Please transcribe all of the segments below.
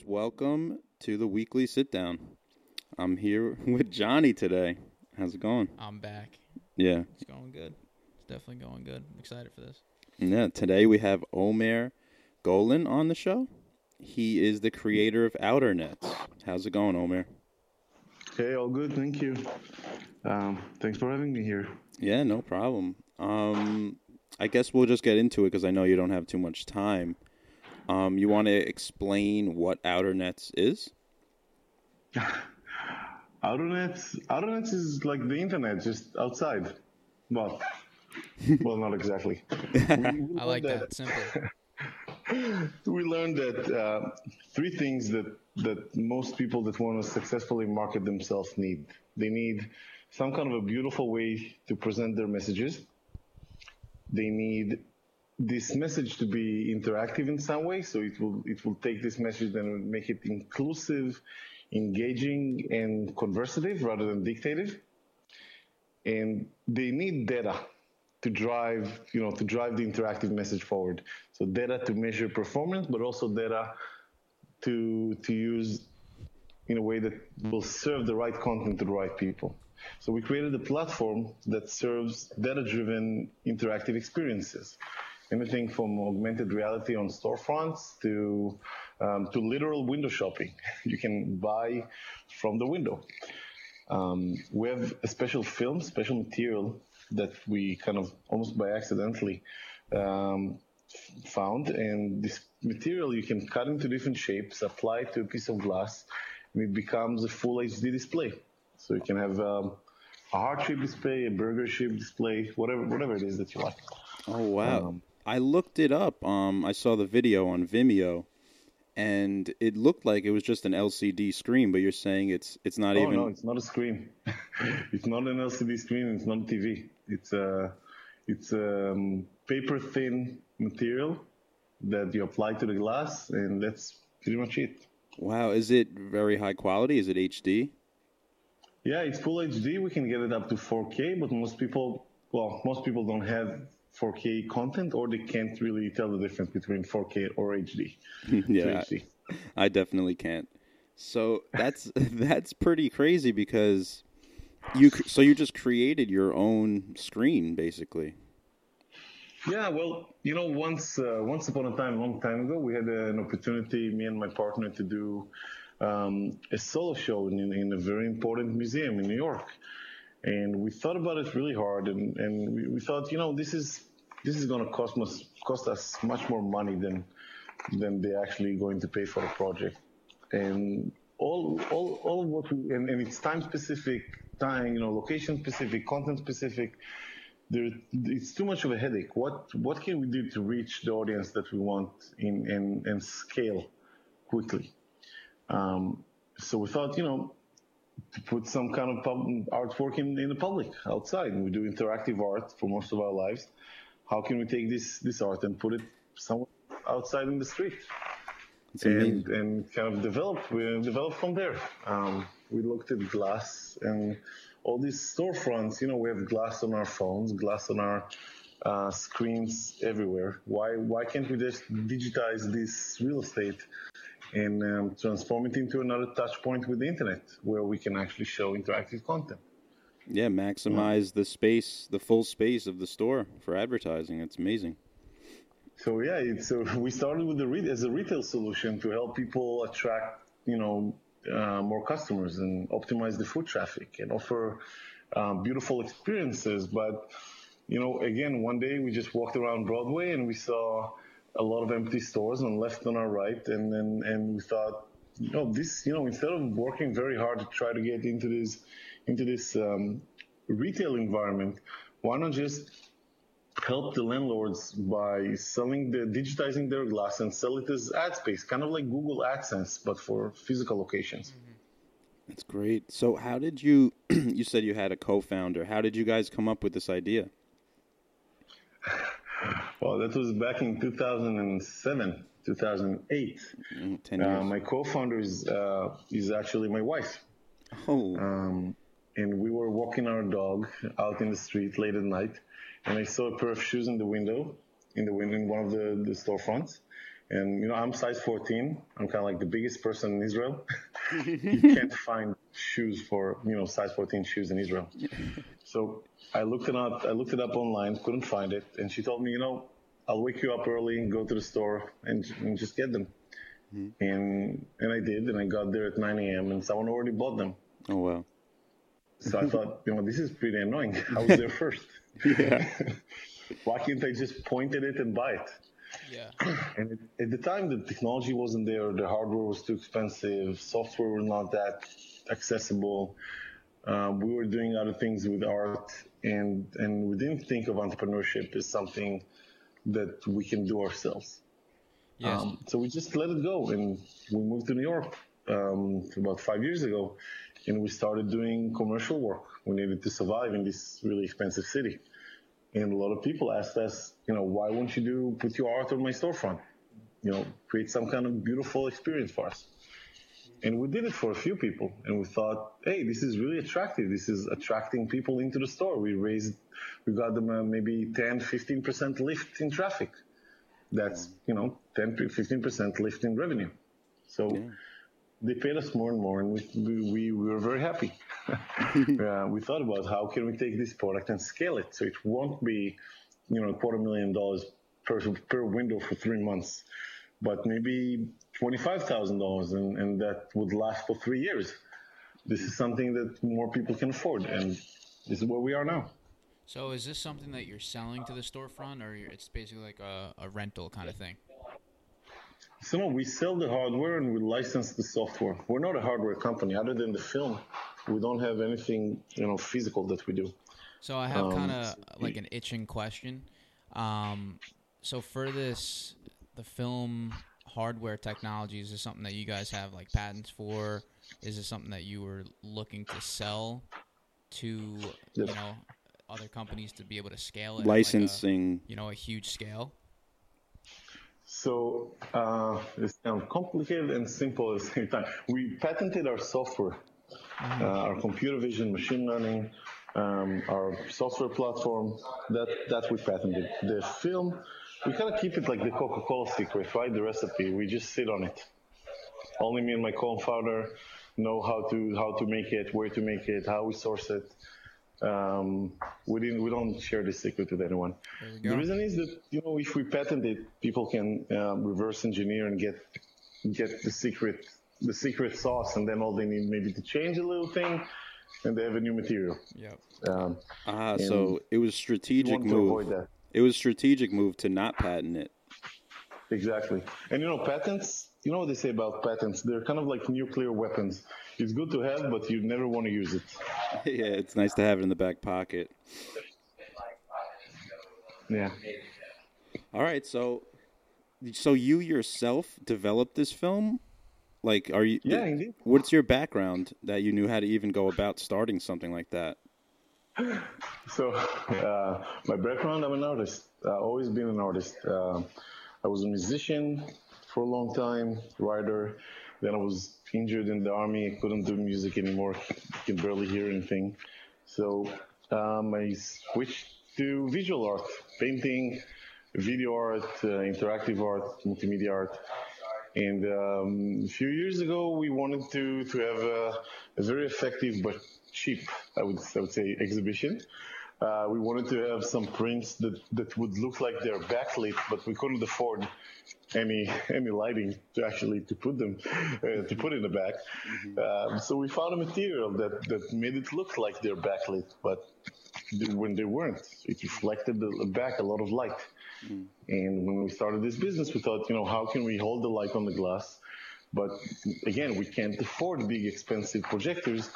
guys. Welcome to the weekly sit down. I'm here with Johnny today. How's it going? I'm back. Yeah. It's going good. It's definitely going good. I'm excited for this. Yeah. Today we have Omer Golan on the show. He is the creator of Outernets. How's it going, Omer? Hey, all good. Thank you. Um, thanks for having me here. Yeah, no problem. Um, I guess we'll just get into it because I know you don't have too much time. Um, you want to explain what Outernets is? Outernets, Outer Nets is like the internet, just outside. Well, well, not exactly. We- we I like learned that. Simple. we learned that uh, three things that that most people that want to successfully market themselves need. They need some kind of a beautiful way to present their messages. They need this message to be interactive in some way, so it will it will take this message and make it inclusive, engaging, and conversative rather than dictative. And they need data to drive, you know, to drive the interactive message forward. So data to measure performance, but also data to to use in a way that will serve the right content to the right people. So we created a platform that serves data-driven interactive experiences. Anything from augmented reality on storefronts to um, to literal window shopping. You can buy from the window. Um, we have a special film, special material that we kind of almost by accidentally um, found. And this material you can cut into different shapes, apply it to a piece of glass, and it becomes a full HD display. So you can have um, a heart shaped display, a burger shaped display, whatever whatever it is that you like. Oh wow! Um, I looked it up. Um, I saw the video on Vimeo, and it looked like it was just an LCD screen. But you're saying it's it's not oh even. no, it's not a screen. it's not an LCD screen. It's not a TV. It's a it's um, paper thin material that you apply to the glass, and that's pretty much it. Wow, is it very high quality? Is it HD? Yeah, it's full HD. We can get it up to 4K, but most people, well, most people don't have 4K content, or they can't really tell the difference between 4K or HD. yeah, HD. I definitely can't. So that's that's pretty crazy because you so you just created your own screen basically. Yeah, well, you know, once uh, once upon a time, a long time ago, we had an opportunity, me and my partner, to do um, a solo show in, in a very important museum in New York, and we thought about it really hard, and, and we, we thought, you know, this is this is going to cost us cost us much more money than than they're actually going to pay for the project, and all all all what we and, and it's time specific, time you know, location specific, content specific there, it's too much of a headache. What what can we do to reach the audience that we want in and and scale quickly? Um, so we thought, you know, to put some kind of pub, artwork in, in the public outside. We do interactive art for most of our lives. How can we take this this art and put it somewhere outside in the street? And, and kind of develop. We developed from there. Um, we looked at glass and all these storefronts. You know, we have glass on our phones, glass on our uh, screens everywhere. Why why can't we just digitize this real estate and um, transform it into another touch point with the internet where we can actually show interactive content? Yeah, maximize the space, the full space of the store for advertising. It's amazing. So yeah, it's, so we started with the re- as a retail solution to help people attract, you know, uh, more customers and optimize the foot traffic and offer um, beautiful experiences. But you know, again, one day we just walked around Broadway and we saw a lot of empty stores on left and our right, and and, and we thought, you know, this, you know, instead of working very hard to try to get into this into this um, retail environment, why not just help the landlords by selling the digitizing their glass and sell it as ad space, kind of like Google AdSense, but for physical locations. That's great. So how did you you said you had a co-founder. How did you guys come up with this idea? Well, that was back in 2007, 2008. Mm, 10 Uh, years. my co-founder is uh, is actually my wife, oh, um, and we were walking our dog out in the street late at night, and I saw a pair of shoes in the window, in the window in one of the, the storefronts, And you know, I'm size 14. I'm kind of like the biggest person in Israel. you can't find shoes for you know size 14 shoes in Israel. So I looked it up. I looked it up online, couldn't find it, and she told me, you know, I'll wake you up early and go to the store and, and just get them. Mm-hmm. And and I did, and I got there at 9 a.m. and someone already bought them. Oh wow. So I thought, you know, this is pretty annoying. I was there first. Yeah. Why can't I just point at it and buy it? Yeah. And at- at the time, the technology wasn't there. The hardware was too expensive. Software was not that accessible. Uh, we were doing other things with art, and and we didn't think of entrepreneurship as something that we can do ourselves. Yes. Um, so we just let it go, and we moved to New York um, about five years ago, and we started doing commercial work. We needed to survive in this really expensive city, and a lot of people asked us, you know, why won't you do put your art on my storefront? You know, create some kind of beautiful experience for us. And we did it for a few people, and we thought, hey, this is really attractive. This is attracting people into the store. We raised, we got them maybe 10, 15% lift in traffic that's you know 10 15 percent lift in revenue so they paid us more and more and we, we, we were very happy. Uh, we thought about how can we take this product and scale it so it won't be you know a quarter million dollars per, per window for three months but maybe $25000 and, and that would last for three years. This is something that more people can afford and this is where we are now. So is this something that you're selling to the storefront, or it's basically like a, a rental kind of thing? So no, we sell the hardware and we license the software. We're not a hardware company. Other than the film, we don't have anything you know physical that we do. So I have Um, kind of like an itching question. Um, so for this, the film hardware technology, is this something that you guys have like patents for? Is this something that you were looking to sell to Yes. you know other companies to be able to scale it? at, like, a, Licensing. you know, a huge scale. So uh, it's kind of complicated and simple at the same time. We patented our software, uh, our computer vision, machine learning, um, our software platform. That that we patented. The film, we kind of keep it like the Coca-Cola secret, right? The recipe. We just sit on it. Only me and my co-founder know how to how to make it, where to make it, how we source it. Um, we didn't we don't share the secret with anyone. The reason is that you know if we patent it, people can um, reverse engineer and get get the secret the secret sauce, and then all they need maybe to change a little thing, and they have a new material. Yep. Um, Ah, so it was strategic want to avoid move. that. It was strategic move to not patent it. Exactly. And you know, patents, you know what they say about patents? They're kind of like nuclear weapons. It's good to have, but you never want to use it. yeah, it's nice to have it in the back pocket. Yeah. All right, so so you yourself developed this film? Like are you Yeah, indeed. What's your background that you knew how to even go about starting something like that? So, uh, my background, I'm an artist. I've always been an artist. Uh, I was a musician for a long time, writer. Then I was injured in the army. I couldn't do music anymore. I can barely hear anything. So, um, I switched to visual art, painting, video art, uh, interactive art, multimedia art. And um, a few years ago, we wanted to, to have a, a very effective but cheap, I would, I would say, exhibition. Uh, we wanted to have some prints that, that would look like they're backlit, but we couldn't afford any any lighting to actually to put them uh, to put in the back. Um, so we found a material that, that made it look like they're backlit, but when they weren't, it reflected the back a lot of light. And when we started this business, we thought, you know, how can we hold the light on the glass? But again, we can't afford big, expensive projectors.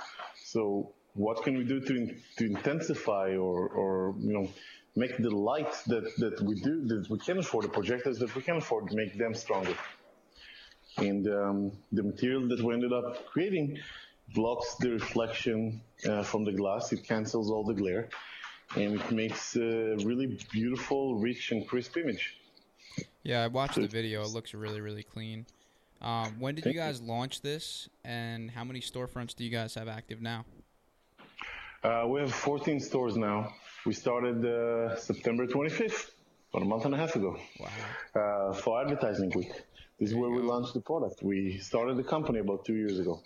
So what can we do to, in, to intensify or, or, you know, make the light that, that we do, that we can afford, the projectors that we can afford, make them stronger. And um, the material that we ended up creating blocks the reflection uh, from the glass. It cancels all the glare, and it makes a really beautiful, rich, and crisp image. Yeah, I watched the video. It looks really, really clean. Um, when did you Thank you. guys launch this, and how many storefronts do you guys have active now? Uh, we have 14 stores now. We started uh, September 25th. about a month and a half ago Wow. uh, for advertising week. This is where we launched the product. We started the company about two years ago.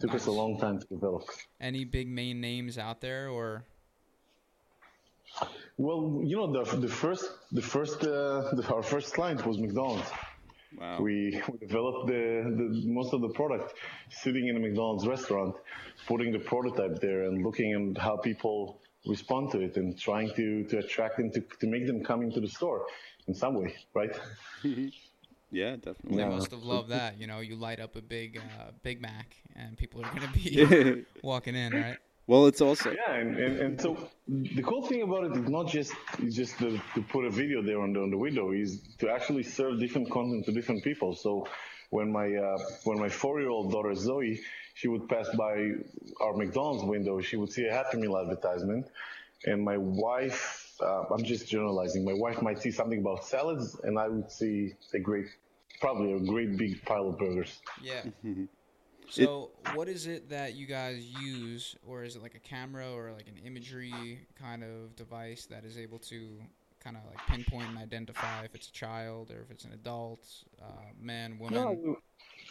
Took us a long time to develop. Any big main names out there, or Well, you know, the, the first, the first, uh, the, our first client was McDonald's. Wow. We, we developed the, the most of the product sitting in a McDonald's restaurant, putting the prototype there and looking at how people respond to it and trying to, to attract them to, to make them come into the store in some way, right? yeah, definitely. they Yeah. must have loved that. You know, you light up a big uh, Big Mac, and people are gonna be walking in, right? Well, it's also Yeah, and, and, and so the cool thing about it is not just is just to, to put a video there on the, on the window, is to actually serve different content to different people. So when my uh, when my four year old daughter Zoe, she would pass by our McDonald's window, she would see a Happy Meal advertisement, and my wife, uh, I'm just generalizing, my wife might see something about salads, and I would see a great, probably a great big pile of burgers. Yeah. So, what is it that you guys use, or is it like a camera or like an imagery kind of device that is able to kind of like pinpoint and identify if it's a child or if it's an adult, uh, man, woman? No,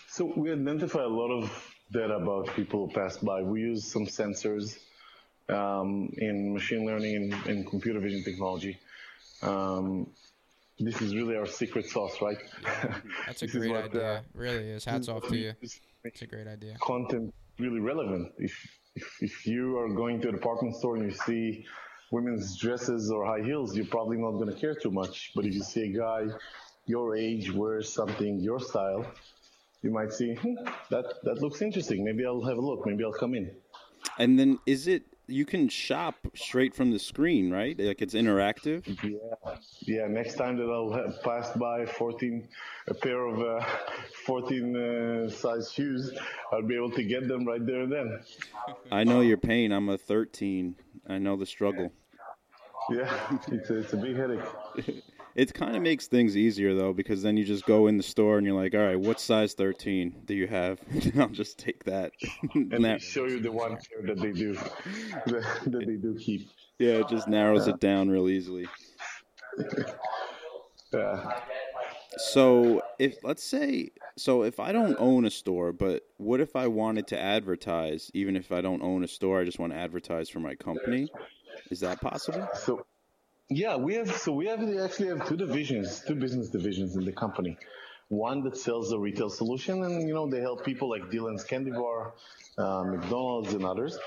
so we identify a lot of data about people who pass by. We use some sensors um, in machine learning and, and computer vision technology. Um, this is really our secret sauce, right? That's a great what, idea. uh, really is. Hats off to you. This It's a great idea. content really relevant. If, if if you are going to a department store and you see women's dresses or high heels, you're probably not going to care too much. But if you see a guy your age wears something your style, you might see hmm, that that looks interesting. Maybe I'll have a look. Maybe I'll come in. And then is it you can shop straight from the screen, right? Like it's interactive. Yeah, yeah. Next time that I'll pass by 14, a pair of uh, 14 uh, size shoes, I'll be able to get them right there and then. I know your pain. I'm a 13. I know the struggle. Yeah, it's a, it's a big headache. It kind of makes things easier though, because then you just go in the store and you're like, all right, what size 13 do you have? I'll just take that. and Now- they show you the one that they do that, that they do keep. yeah, it just narrows it down real easily. Yeah. So if let's say, so if I don't own a store, but what if I wanted to advertise, even if I don't own a store, I just want to advertise for my company? Is that possible? So yeah, we have so we have we actually have two divisions, two business divisions in the company. One that sells the retail solution, and you know they help people like Dylan's Candy Bar, uh, McDonald's, and others.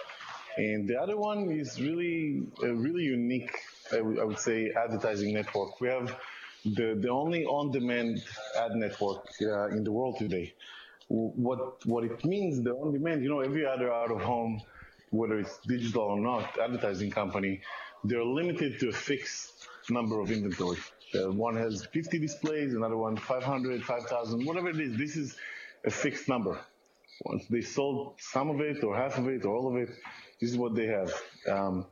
And the other one is really a really unique, I would- say, advertising network. We have the the only on-demand ad network uh, in the world today. What what it means, the on-demand, you know, every other out-of-home, whether it's digital or not, advertising company, they're limited to a fixed number of inventory. Uh, one has 50 displays, another one 500, 5,000, whatever it is. This is a fixed number. Once they sold some of it or half of it or all of it, this is what they have. Um,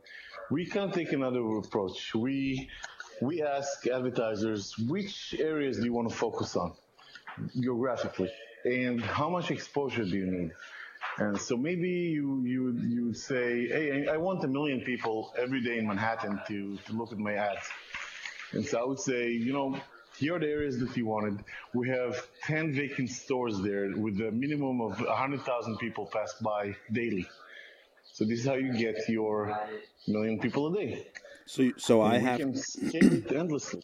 we can take another approach. We we ask advertisers which areas do you want to focus on geographically, and how much exposure do you need. And so maybe you you you would say, hey, I I want a million people every day in Manhattan to to look at my ads. And so I would say, you know, here are the areas that you wanted. We have 10 vacant stores there with a minimum of 100,000 people pass by daily. So this is how you get your million people a day. So, so I we have. can scale it endlessly.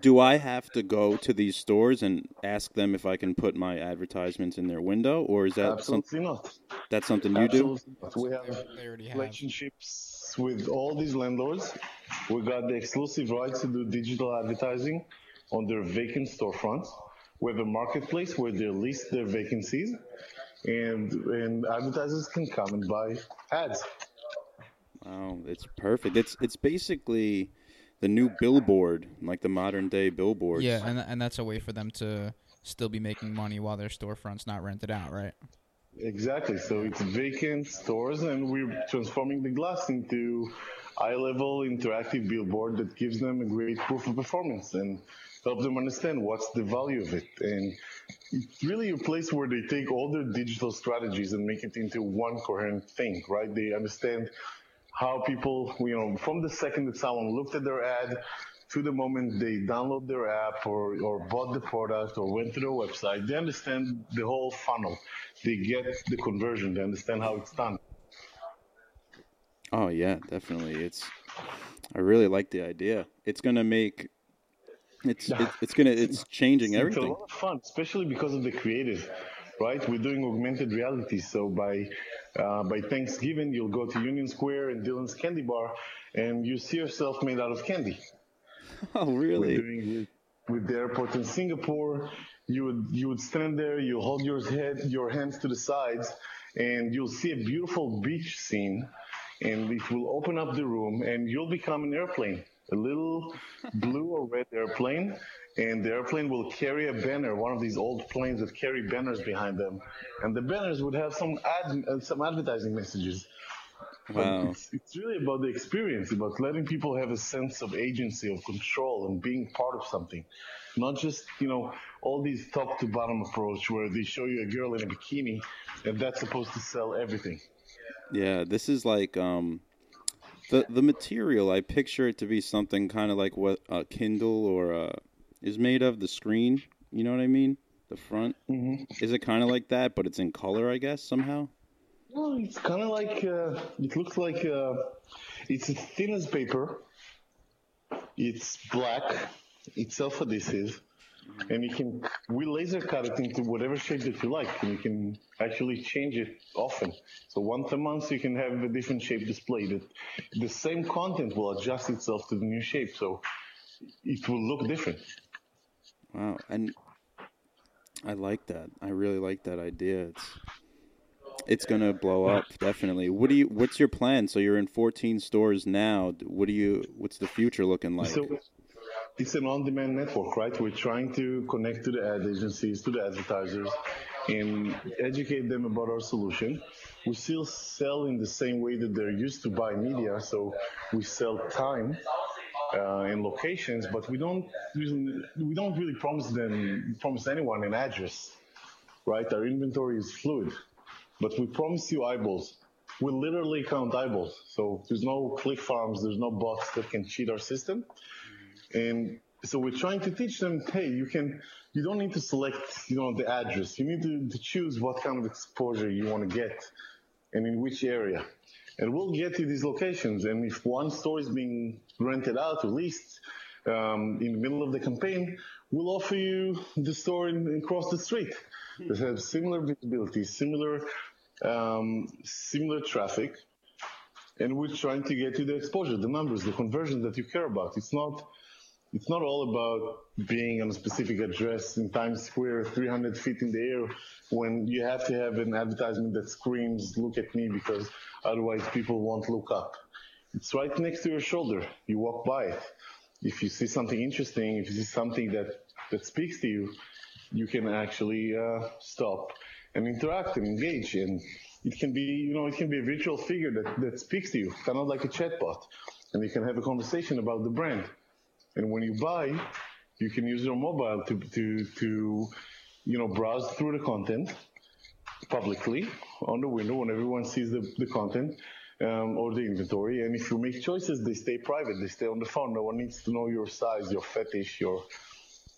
Do I have to go to these stores and ask them if I can put my advertisements in their window, or is that some, not. that's something you do? Not. We have They already have. relationships with all these landlords. We got the exclusive rights to do digital advertising on their vacant storefronts. We have a marketplace where they list their vacancies, and and advertisers can come and buy ads. Oh, it's perfect. It's it's basically the new billboard, like the modern day billboard. Yeah, and and that's a way for them to still be making money while their storefront's not rented out, right? Exactly. So it's vacant stores, and we're transforming the glass into eye-level interactive billboard that gives them a great proof of performance and help them understand what's the value of it. And it's really a place where they take all their digital strategies and make it into one coherent thing, right? They understand how people, you know, from the second that someone looked at their ad to the moment they download their app or, or bought the product or went to their website. They understand the whole funnel. They get the conversion. They understand how it's done. Oh yeah, definitely. It's I really like the idea. It's gonna make it's it's, it's gonna it's changing It's a everything. lot of fun, especially because of the creative, right? We're doing augmented reality, so by uh, by Thanksgiving, you'll go to Union Square and Dylan's Candy Bar, and you see yourself made out of candy. Oh really? We're doing with, with the airport in Singapore. You would you would stand there, you hold your head, your hands to the sides, and you'll see a beautiful beach scene, and it will open up the room, and you'll become an airplane, a little blue or red airplane, and the airplane will carry a banner, one of these old planes that carry banners behind them, and the banners would have some ad, uh, some advertising messages. Wow. It's, it's really about the experience, about letting people have a sense of agency, of control, and being part of something. Not just, you know, all these top to bottom approach where they show you a girl in a bikini and that's supposed to sell everything. Yeah, this is like um the the material. I picture it to be something kind of like what a Kindle or uh is made of. The screen, you know what I mean? The front. hmm Is it kind of like that, but it's in color? I guess somehow. Well, it's kind of like, uh, it looks like, uh, it's as thin as paper. It's black. It's self-adhesive. And you can, we laser cut it into whatever shape that you like. And you can actually change it often. So once a month you can have a different shape displayed. It, the same content will adjust itself to the new shape. So it will look different. Wow, and I like that. I really like that idea. It's it's gonna blow up definitely. What do you? What's your plan? So you're in 14 stores now. What do you? What's the future looking like? So it's an on-demand network, right? We're trying to connect to the ad agencies, to the advertisers, and educate them about our solution. We still sell in the same way that they're used to buy media, so we sell time uh, and locations, but we don't we don't really promise them promise anyone an address, right? Our inventory is fluid, but we promise you eyeballs. We literally count eyeballs, so there's no click farms, there's no bots that can cheat our system. And so we're trying to teach them, hey, you can, you don't need to select, you know, the address. You need to, to choose what kind of exposure you want to get and in which area. And we'll get you these locations. And if one store is being rented out or leased um, in the middle of the campaign, we'll offer you the store in, across the street that has similar visibility, similar, um, similar traffic. And we're trying to get you the exposure, the numbers, the conversions that you care about. It's not, it's not all about being on a specific address in Times Square, 300 feet in the air, when you have to have an advertisement that screams, look at me, because otherwise people won't look up. It's right next to your shoulder. You walk by it. If you see something interesting, if you see something that, that speaks to you, you can actually uh, stop and interact and engage. And it can be, you know, it can be a virtual figure that, that speaks to you, kind of like a chatbot. And you can have a conversation about the brand. And when you buy, you can use your mobile to, to, to you know, browse through the content publicly on the window when everyone sees the, the content um, or the inventory. And if you make choices, they stay private. They stay on the phone. No one needs to know your size, your fetish, your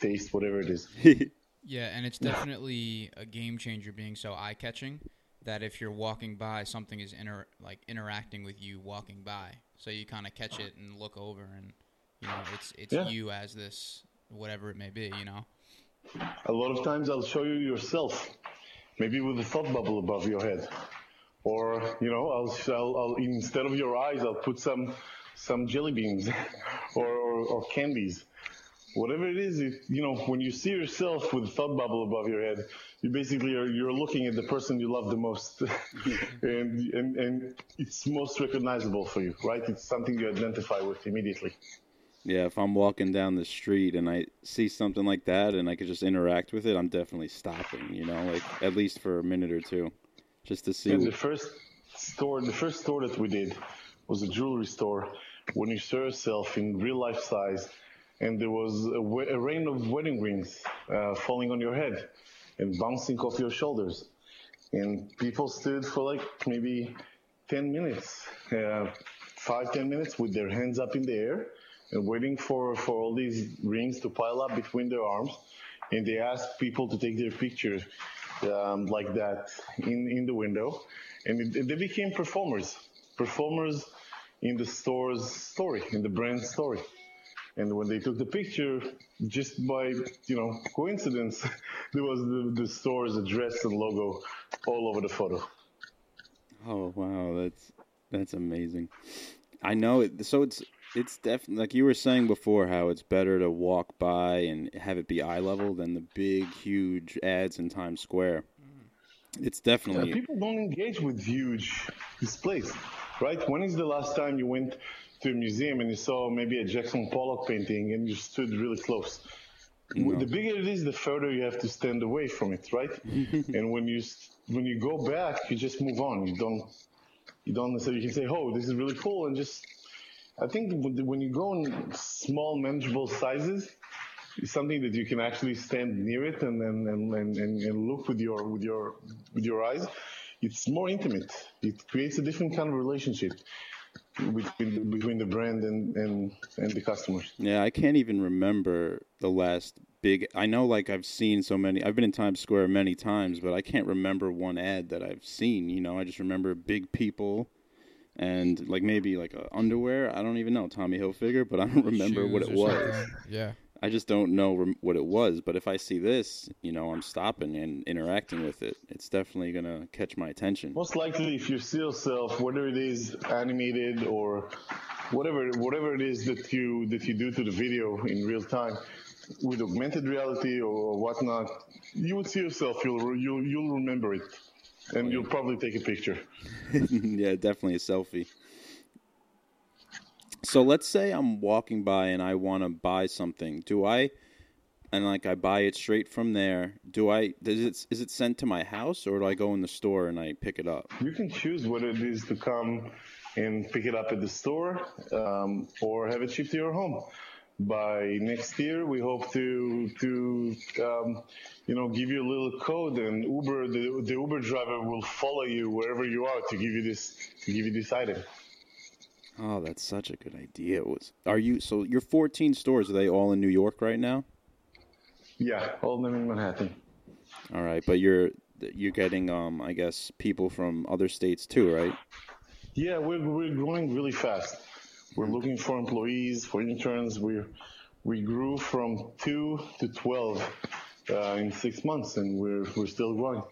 taste, whatever it is. Yeah, and it's definitely a game changer being so eye catching that if you're walking by, something is inter- like interacting with you walking by. So you kind of catch it and look over, and you know it's it's Yeah. you as this whatever it may be. You know. A lot of times I'll show you yourself, maybe with a thought bubble above your head. Or, you know, I'll, I'll, I'll instead of your eyes, I'll put some, some jelly beans or, or, or candies. Whatever it is, you know, when you see yourself with a thought bubble above your head, you basically are, you're looking at the person you love the most. and, and, and it's most recognizable for you, right? It's something you identify with immediately. yeah, if I'm walking down the street and I see something like that and I could just interact with it, I'm definitely stopping. You know, like at least for a minute or two, just to see. And the first store, the first store that we did was a jewelry store. When you saw yourself in real life size, and there was a, we- a rain of wedding rings uh, falling on your head and bouncing off your shoulders, and people stood for like maybe 10 minutes, uh, five ten minutes with their hands up in the air, and waiting for, for all these rings to pile up between their arms. And they asked people to take their pictures um, like that in, in the window. And it, they became performers, performers in the store's story, in the brand story. And when they took the picture, just by you know coincidence, there was the, the store's address and logo all over the photo. Oh wow, that's that's amazing. I know it. So it's it's definitely like you were saying before how it's better to walk by and have it be eye level than the big huge ads in Times Square. It's definitely yeah, people don't engage with huge displays, right? When is the last time you went to a museum and you saw maybe a Jackson Pollock painting and you stood really close? No. The bigger it is, the further you have to stand away from it, right? and when you when you go back, you just move on. You don't you don't necessarily you can say, "Oh, this is really cool," and just. I think when you go in small, manageable sizes, it's something that you can actually stand near it and and, and, and, and look with your with your with your eyes. It's more intimate. It creates a different kind of relationship between between the brand and, and and the customers. Yeah, I can't even remember the last big. I know, like I've seen so many. I've been in Times Square many times, but I can't remember one ad that I've seen. You know, I just remember big people and like maybe like a underwear. I don't even know Tommy Hilfiger, but I don't remember Shoes what it was. Something. Yeah. I just don't know what it was. But if I see this, you know, I'm stopping and interacting with it. It's definitely gonna catch my attention. Most likely, if you see yourself, whether it is animated or whatever, whatever it is that you that you do to the video in real time, with augmented reality or whatnot, you would see yourself. You'll you'll you'll remember it, and you'll probably take a picture. yeah, definitely a selfie. So let's say I'm walking by and I want to buy something. Do I and like I buy it straight from there? Do I does it is it sent to my house or do I go in the store and I pick it up? You can choose whether it is to come and pick it up at the store um, or have it shipped to your home. By next year, we hope to to um, you know give you a little code, and Uber the, the Uber driver will follow you wherever you are to give you this to give you this item. Oh, that's such a good idea. Was are you so your 14 stores are they all in New York right now? Yeah, all of them in Manhattan. All right, but you're you're getting um I guess people from other states too, right? Yeah, we're we're growing really fast. We're looking for employees, for interns. We we grew from 2 to 12 uh, in 6 months and we're we're still growing.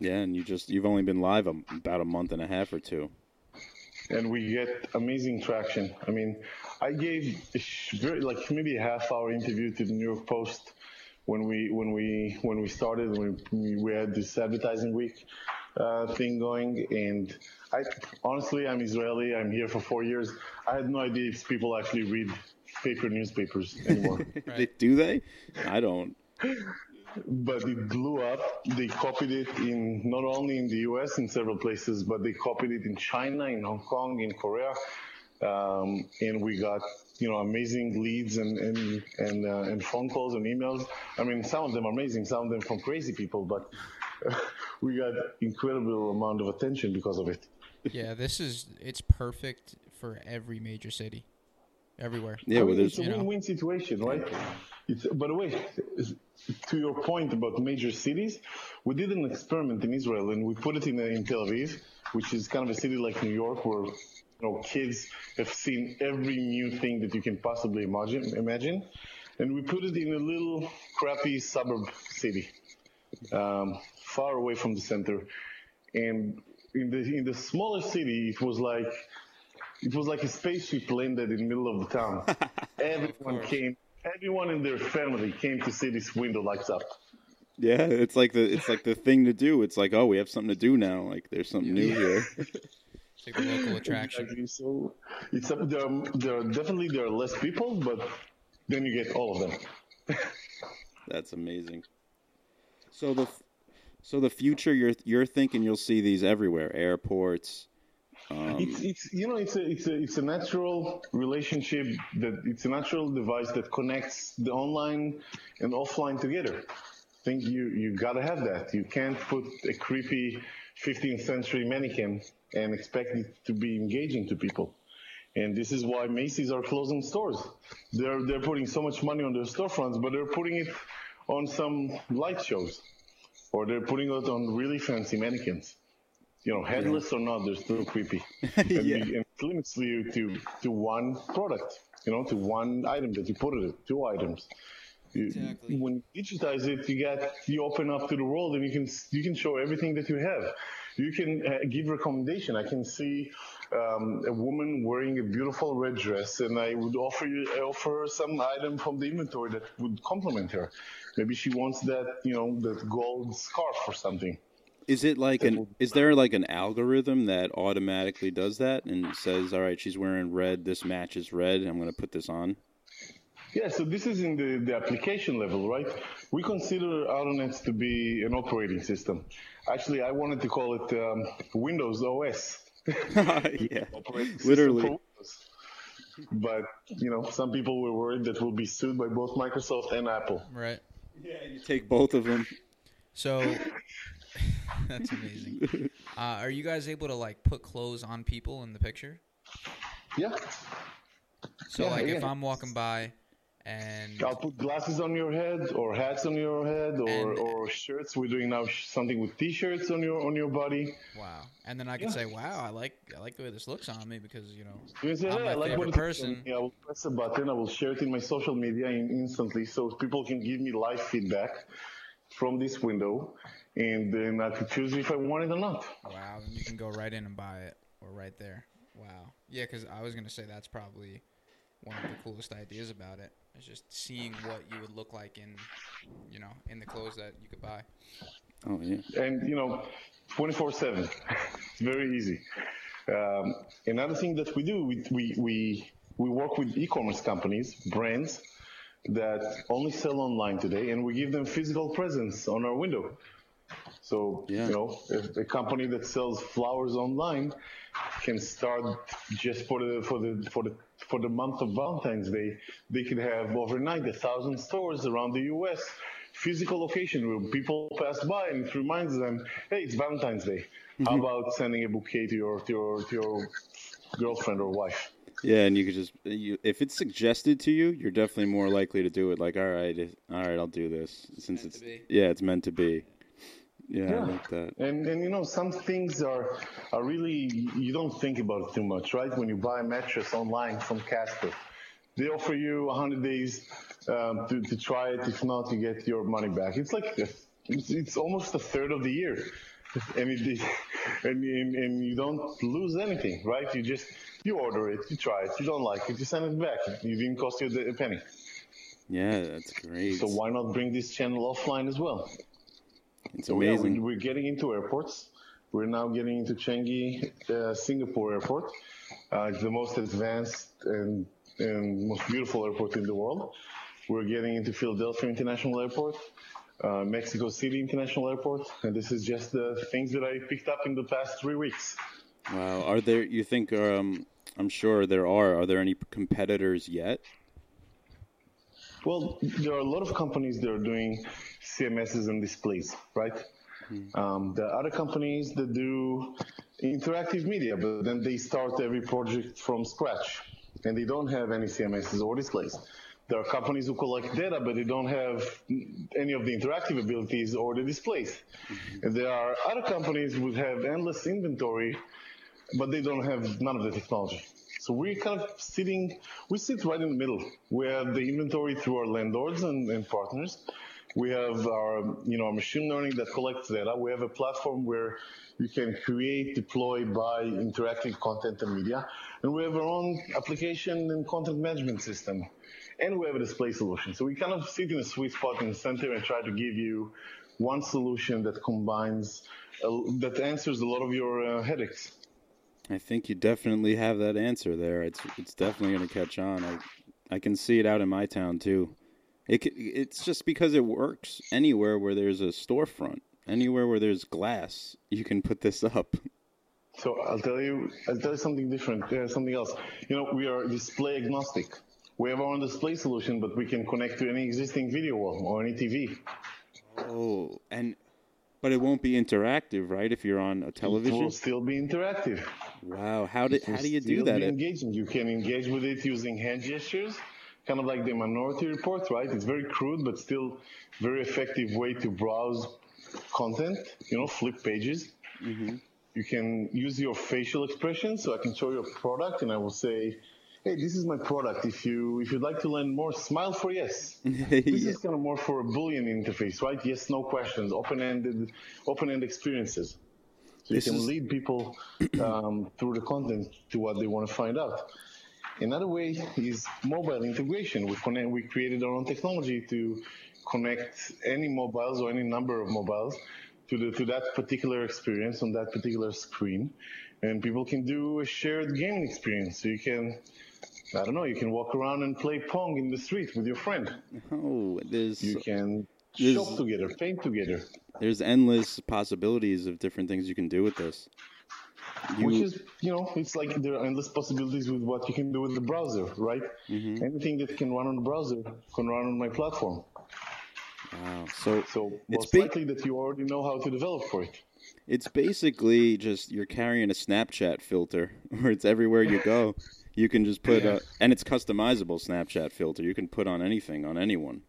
Yeah, and you just you've only been live about a month and a half or two and we get amazing traction. I mean, I gave very, like maybe a half hour interview to the New York Post when we when we when we started. When we, we had this advertising week uh, thing going, and I honestly, I'm Israeli. I'm here for four years. I had no idea if people actually read paper newspapers anymore. right. Do they? I don't but it blew up. They copied it in not only in the US in several places, but they copied it in China, in Hong Kong, in Korea, um, and we got you know amazing leads and and and, uh, and phone calls and emails. I mean, some of them are amazing, some of them from crazy people, but we got incredible amount of attention because of it. Yeah, this is it's perfect for every major city, everywhere. Yeah, well, it's a win-win situation, right? It's, by the way, to your point about major cities, we did an experiment in Israel and we put it in, in Tel Aviv, which is kind of a city like New York where you know, kids have seen every new thing that you can possibly imagine. imagine. And we put it in a little crappy suburb city, um, far away from the center. And in the in the smaller city, it was like it was like a spaceship landed in the middle of the town. Everyone came everyone in their family came to see this window lights up. Yeah, it's like the it's like the thing to do. It's like, oh, we have something to do now. Like there's something new here. it's like a local attraction. Exactly. So it's uh, there. Are, there are definitely there are less people, but then you get all of them. That's amazing. So the so the future you're you're thinking you'll see these everywhere, airports, um, it's, it's, you know, it's a, it's a, it's a natural relationship that it's a natural device that connects the online and offline together. I think you, you gotta have that. You can't put a creepy 15th century mannequin and expect it to be engaging to people. And this is why Macy's are closing stores. They're they're putting so much money on their storefronts, but they're putting it on some light shows, or they're putting it on really fancy mannequins. You know, headless or not, they're still creepy. And, Yeah. and it limits you to to one product. You know, to one item that you put it, two items. You- Exactly. When you digitize it, you get you open up to the world, and you can you can show everything that you have. You can uh, give recommendation. I can see um, a woman wearing a beautiful red dress, and I would offer you offer her some item from the inventory that would complement her. Maybe she wants that you know that gold scarf or something. Is it like an? Is there like an algorithm that automatically does that and says, "All right, she's wearing red. This matches red. I'm going to put this on." Yeah, so this is in the, the application level, right? We consider Outernet to be an operating system. Actually, I wanted to call it um, Windows OS. yeah, literally. But, you know, some people were worried that we'll be sued by both Microsoft and Apple. Right. Yeah, you take both of them. So that's amazing. Uh, are you guys able to like put clothes on people in the picture? Yeah, So Yeah, like if. I'm walking by and I'll put glasses on your head or hats on your head or, And- or shirts. We're doing now something with t-shirts on your on your body. wow, and then I can Yeah. say, wow, I like I like the way this looks on me because you know You can say, I'm "Hey, my I like person. Yeah, I will press a button. I will share it in my social media in, instantly, so people can give me live feedback from this window, and then I could choose if I want it or not. Wow, then you can go right in and buy it, or right there. Wow. Yeah, because I was gonna say that's probably one of the coolest ideas about it. Is just seeing what you would look like in, you know, in the clothes that you could buy. Oh yeah. and you know 24/7 it's very easy um, another thing that we do we, we we we work with e-commerce companies brands that only sell online today and we give them physical presence on our window so Yeah. you know if a company that sells flowers online can start just for the for the for the for the month of Valentine's Day, they could have overnight a thousand stores around the U.S. Physical location where people pass by and it reminds them, hey, it's Valentine's Day. How mm-hmm. about sending a bouquet to your to your to your girlfriend or wife? Yeah, and you could just you, if it's suggested to you, you're definitely more likely to do it. Like, all right, all right, I'll do this since meant it's to be. yeah, it's meant to be. Yeah, I like that. And and you know some things are are really you don't think about it too much, right? When you buy a mattress online from Casper, they offer you 100 days um, to to try it. If not, you get your money back. It's like it's, it's almost a third of the year, and it, and, and and you don't lose anything, right? You just you order it, you try it, you don't like it, you send it back. It didn't cost you a penny. Yeah, that's great. So why not bring this channel offline as well? It's So, yeah, we- amazing. we're getting into airports. We're now getting into Changi, uh, Singapore airport. Uh, it's the most advanced and, and most beautiful airport in the world. We're getting into Philadelphia International Airport, uh, Mexico City International Airport, and this is just the things that I picked up in the past three weeks. Wow. Are there? You think? Um, I'm sure there are. Are there any competitors yet? Well, there are a lot of companies that are doing CMSs and displays, right? Um, there are other companies that do interactive media, but then they start every project from scratch and they don't have any CMSs or displays. There are companies who collect data, but they don't have any of the interactive abilities or the displays. And there are other companies who have endless inventory, but they don't have none of the technology. So we're kind of sitting, we sit right in the middle. We have the inventory through our landlords and, and partners. We have our, you know, our machine learning that collects data. We have a platform where you can create, deploy, buy interactive content and media. And we have our own application and content management system. And we have a display solution. So we kind of sit in a sweet spot in the center and try to give you one solution that combines, uh, that answers a lot of your uh, headaches. I think you definitely have that answer there. It's it's definitely going to catch on. I I can see it out in my town too. It it's just because it works anywhere where there's a storefront, anywhere where there's glass, you can put this up. So I'll tell you, I'll tell you something different, uh, something else. You know, we are display agnostic. We have our own display solution, but we can connect to any existing video wall or any TV. Oh, and but it won't be interactive, right? If you're on a television, It will still be interactive. Wow, how did how do you do that? engaging. You can engage with it using hand gestures, kind of like the Minority Report, right? It's very crude, but still very effective way to browse content. You know, flip pages. Mm-hmm. You can use your facial expressions. So I can show you a product, and I will say, "Hey, this is my product. If you if you'd like to learn more, smile for yes." This Yeah. is kind of more for a Boolean interface, right? Yes, no questions, open-ended, open-end experiences. So you This can is- lead people um, through the content to what they want to find out. Another way is mobile integration. We connect, we created our own technology to connect any mobiles or any number of mobiles to the to that particular experience on that particular screen, and people can do a shared gaming experience. So you can, I don't know, you can walk around and play pong in the street with your friend. Oh, there's You can This- shop together, paint together, there's endless possibilities of different things you can do with this. You, which is, you know, it's like there are endless possibilities with what you can do with the browser, right? Mm-hmm. Anything that can run on the browser can run on my platform. wow. So So It's most ba- likely that you already know how to develop for it. it's basically just you're carrying a Snapchat filter, where it's everywhere you go. You can just put Yeah. a, and it's customizable Snapchat filter. You can put on anything on anyone.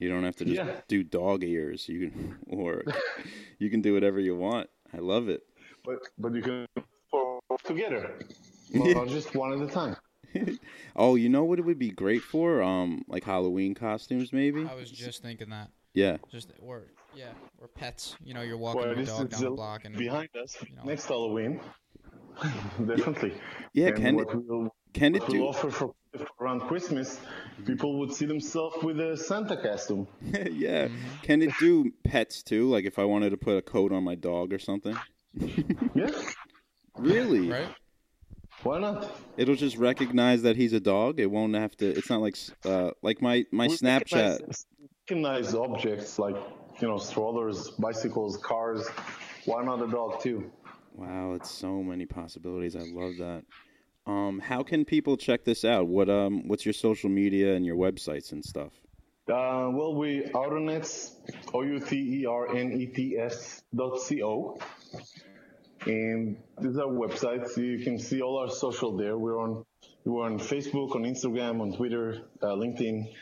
You don't have to just Yeah. do dog ears. You can or you can do whatever you want. I love it. But but you can for together, Yeah. just one at a time. Oh, you know what it would be great for? Um, like Halloween costumes, maybe. I was just thinking that. Yeah. Just or yeah, or pets. You know, you're walking Well, your dog down the the- block and behind us know. next Halloween. Definitely. Yeah. and Can it, we'll, can it what we'll do? offer for around Christmas, people would see themselves with a Santa costume. yeah. Mm-hmm. Can it do pets too? Like if I wanted to put a coat on my dog or something. Yeah, Really? right. why not? It'll just recognize that he's a dog. It won't have to. It's not like uh like my my We Snapchat. recognize, recognize objects like you know strollers, bicycles, cars. Why not a dog too? Wow, it's so many possibilities. I love that. Um, how can people check this out? What um, what's your social media and your websites and stuff? Uh, well, we Outernets, O U T E R N E T S dot C O. And this is our website. So you can see all our social there. We're on we're on Facebook, on Instagram, on Twitter, uh, LinkedIn.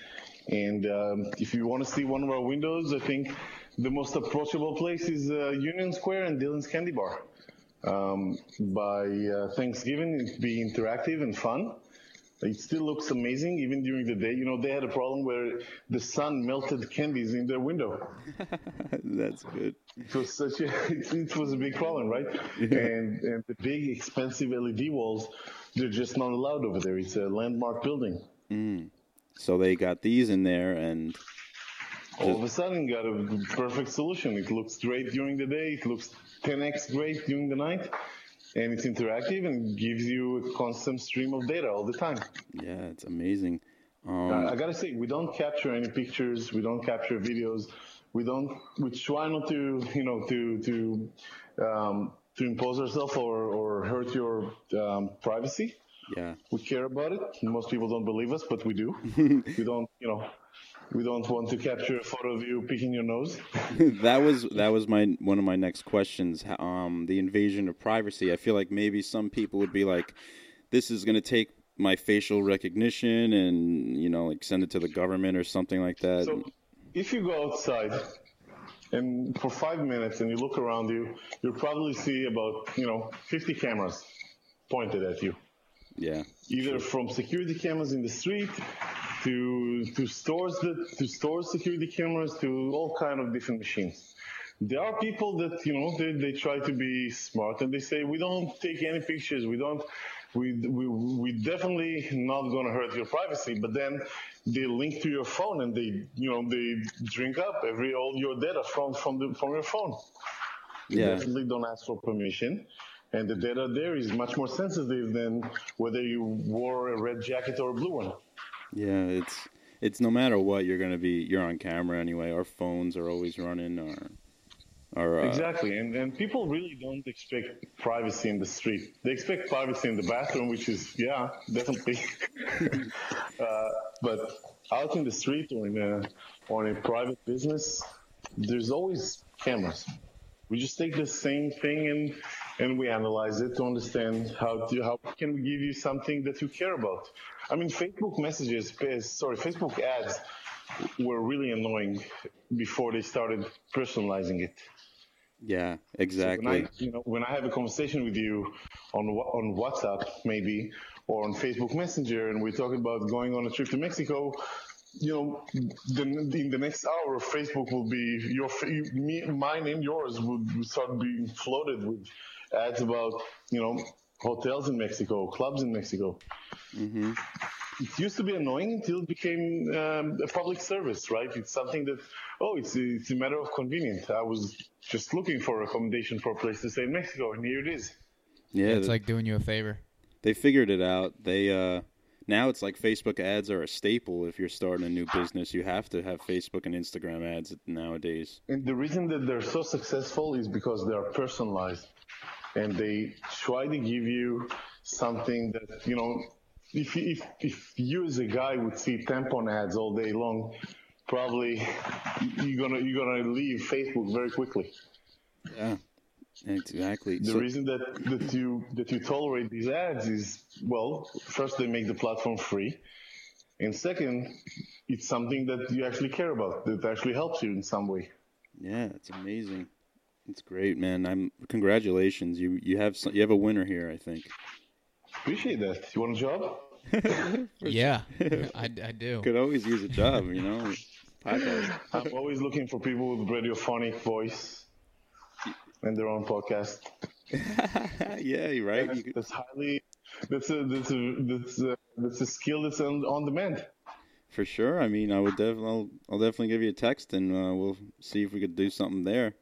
And um, if you want to see one of our windows, I think the most approachable place is uh, Union Square and Dylan's Candy Bar. Um, by uh, Thanksgiving, it'll be interactive and fun. It still looks amazing even during the day. You know, they had a problem where the sun melted candies in their window. That's good. It was such a, it, it was a big problem, right? And, and the big expensive LED walls, they're just not allowed over there. It's a landmark building. So they got these in there, and All of a sudden, got a perfect solution. It looks great during the day. It looks 10x great during the night. And it's interactive and gives you a constant stream of data all the time. yeah, it's amazing. Um, Uh, I gotta say, we don't capture any pictures. We don't capture videos. We don't. We try not to, you know, to to um, to impose ourselves or, or hurt your um, privacy. yeah, We care about it. Most people don't believe us, but we do. we don't, you know, we don't want to capture a photo of you picking your nose. that was that was my one of my next questions. Um, the invasion of privacy. I feel like maybe some people would be like, "This is going to take my facial recognition and you know, like send it to the government or something like that." So if you go outside and for five minutes and you look around you, you'll probably see about, you know, 50 cameras pointed at you. yeah, either from security cameras in the street to to stores that to store security cameras to all kind of different machines. There are people that you know they, they try to be smart and they say we don't take any pictures, we don't we we we definitely not gonna hurt your privacy, but then they link to your phone and they you know they drink up every all your data from from the from your phone. You yeah. definitely don't ask for permission. And the data there is much more sensitive than whether you wore a red jacket or a blue one. Yeah, it's it's no matter what you're gonna be you're on camera anyway. Our phones are always running. Our our, uh, Exactly. And, and people really don't expect privacy in the street. They expect privacy in the bathroom, which is, yeah, definitely. uh, but out in the street or in a, or in a private business, there's always cameras. We just take the same thing and and we analyze it to understand how to, how can we give you something that you care about. I mean, Facebook messages, eh, sorry, Facebook ads were really annoying before they started personalizing it. Yeah, exactly. So when I, you know, when I have a conversation with you on on WhatsApp, maybe, or on Facebook Messenger, and we're talking about going on a trip to Mexico, you know, the, in the next hour, Facebook will be your, me, mine and yours would start being flooded with ads about, you know, hotels in Mexico, clubs in Mexico. Mm-hmm. It used to be annoying until it became um, a public service, right? It's something that, oh, it's a, it's a matter of convenience. I was just looking for a recommendation for a place to stay in Mexico, and here it is. Yeah, it's like doing you a favor. They figured it out. They uh, now it's like Facebook ads are a staple. If you're starting a new business, you have to have Facebook and Instagram ads nowadays. And the reason that they're so successful is because they are personalized and they try to give you something that you know if if if you as a guy would see tampon ads all day long probably you're gonna you're gonna leave facebook very quickly. Yeah exactly. The so, reason that that you that you tolerate these ads is well first they make the platform free and second it's something that you actually care about that actually helps you in some way. Yeah it's amazing it's great, man. I'm congratulations. You you have some, you have a winner here. I think. Appreciate that. You want a job? yeah, I, I do. Could always use a job, you know. Podcast. I'm always looking for people with radiophonic voice and their own podcast. yeah, you're right. That's, that's highly. That's a that's a that's a, that's a skill that's on, on demand. For sure. I mean, I would definitely. I'll, I'll definitely give you a text, and uh, we'll see if we could do something there.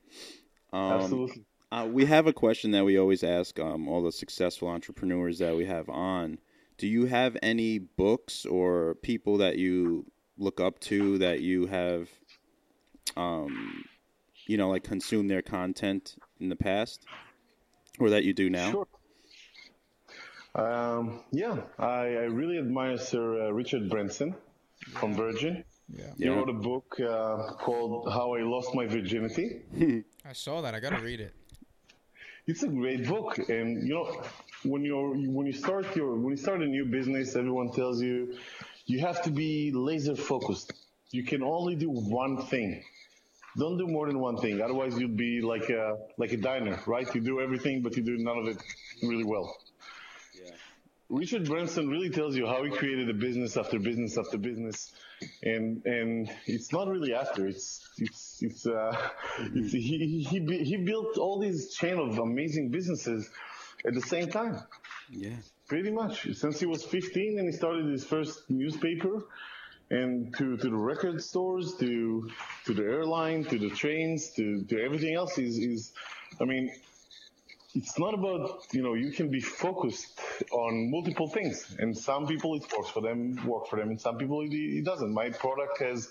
Um, Absolutely. Uh, we have a question that we always ask um, all the successful entrepreneurs that we have on. Do you have any books or people that you look up to that you have, um, you know, like consumed their content in the past, or that you do now? Sure. Um, yeah, I, I, really admire Sir uh, Richard Branson from Virgin. Yeah. He wrote a book uh, called How I Lost My Virginity. I saw that. I got to read it. It's a great book, and you know, when you're when you start your when you start a new business, everyone tells you you have to be laser focused. You can only do one thing. Don't do more than one thing. Otherwise, you'll be like a like a diner, right? You do everything, but you do none of it really well. Richard Branson really tells you how he created a business after business after business, and and it's not really after. It's it's it's, uh, it's he he he built all these chain of amazing businesses at the same time. Yeah, pretty much since he was 15 and he started his first newspaper, and to to the record stores, to to the airline, to the trains, to to everything else. Is is I mean it's not about you know you can be focused on multiple things. And some people it works for them work for them. And some people it, it doesn't. My product has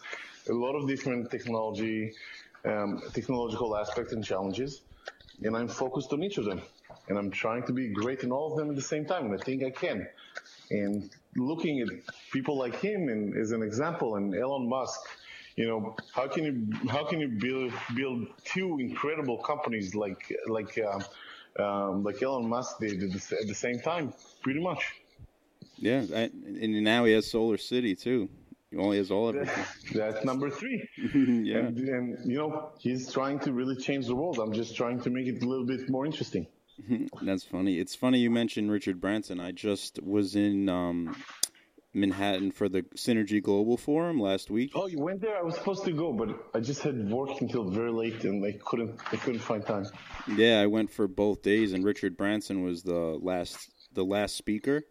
a lot of different technology um, technological aspects and challenges. And i'm focused on each of them. And i'm trying to be great in all of them at the same time. And i think i can. And looking at people like him and as an example and elon musk you know how can you how can you build build two incredible companies like like uh, um, like Elon Musk did at the, at the same time, pretty much. Yeah, and now he has Solar City too. He only has all of it. That's number three. yeah, and, and, you know he's trying to really change the world. I'm just trying to make it a little bit more interesting. That's funny. It's funny you mentioned Richard Branson. I just was in um, Manhattan for the Synergy Global Forum last week. Oh, you went there? I was supposed to go, but I just had work until very late, and I couldn't. I couldn't find time. Yeah, I went for both days, and Richard Branson was the last the last speaker,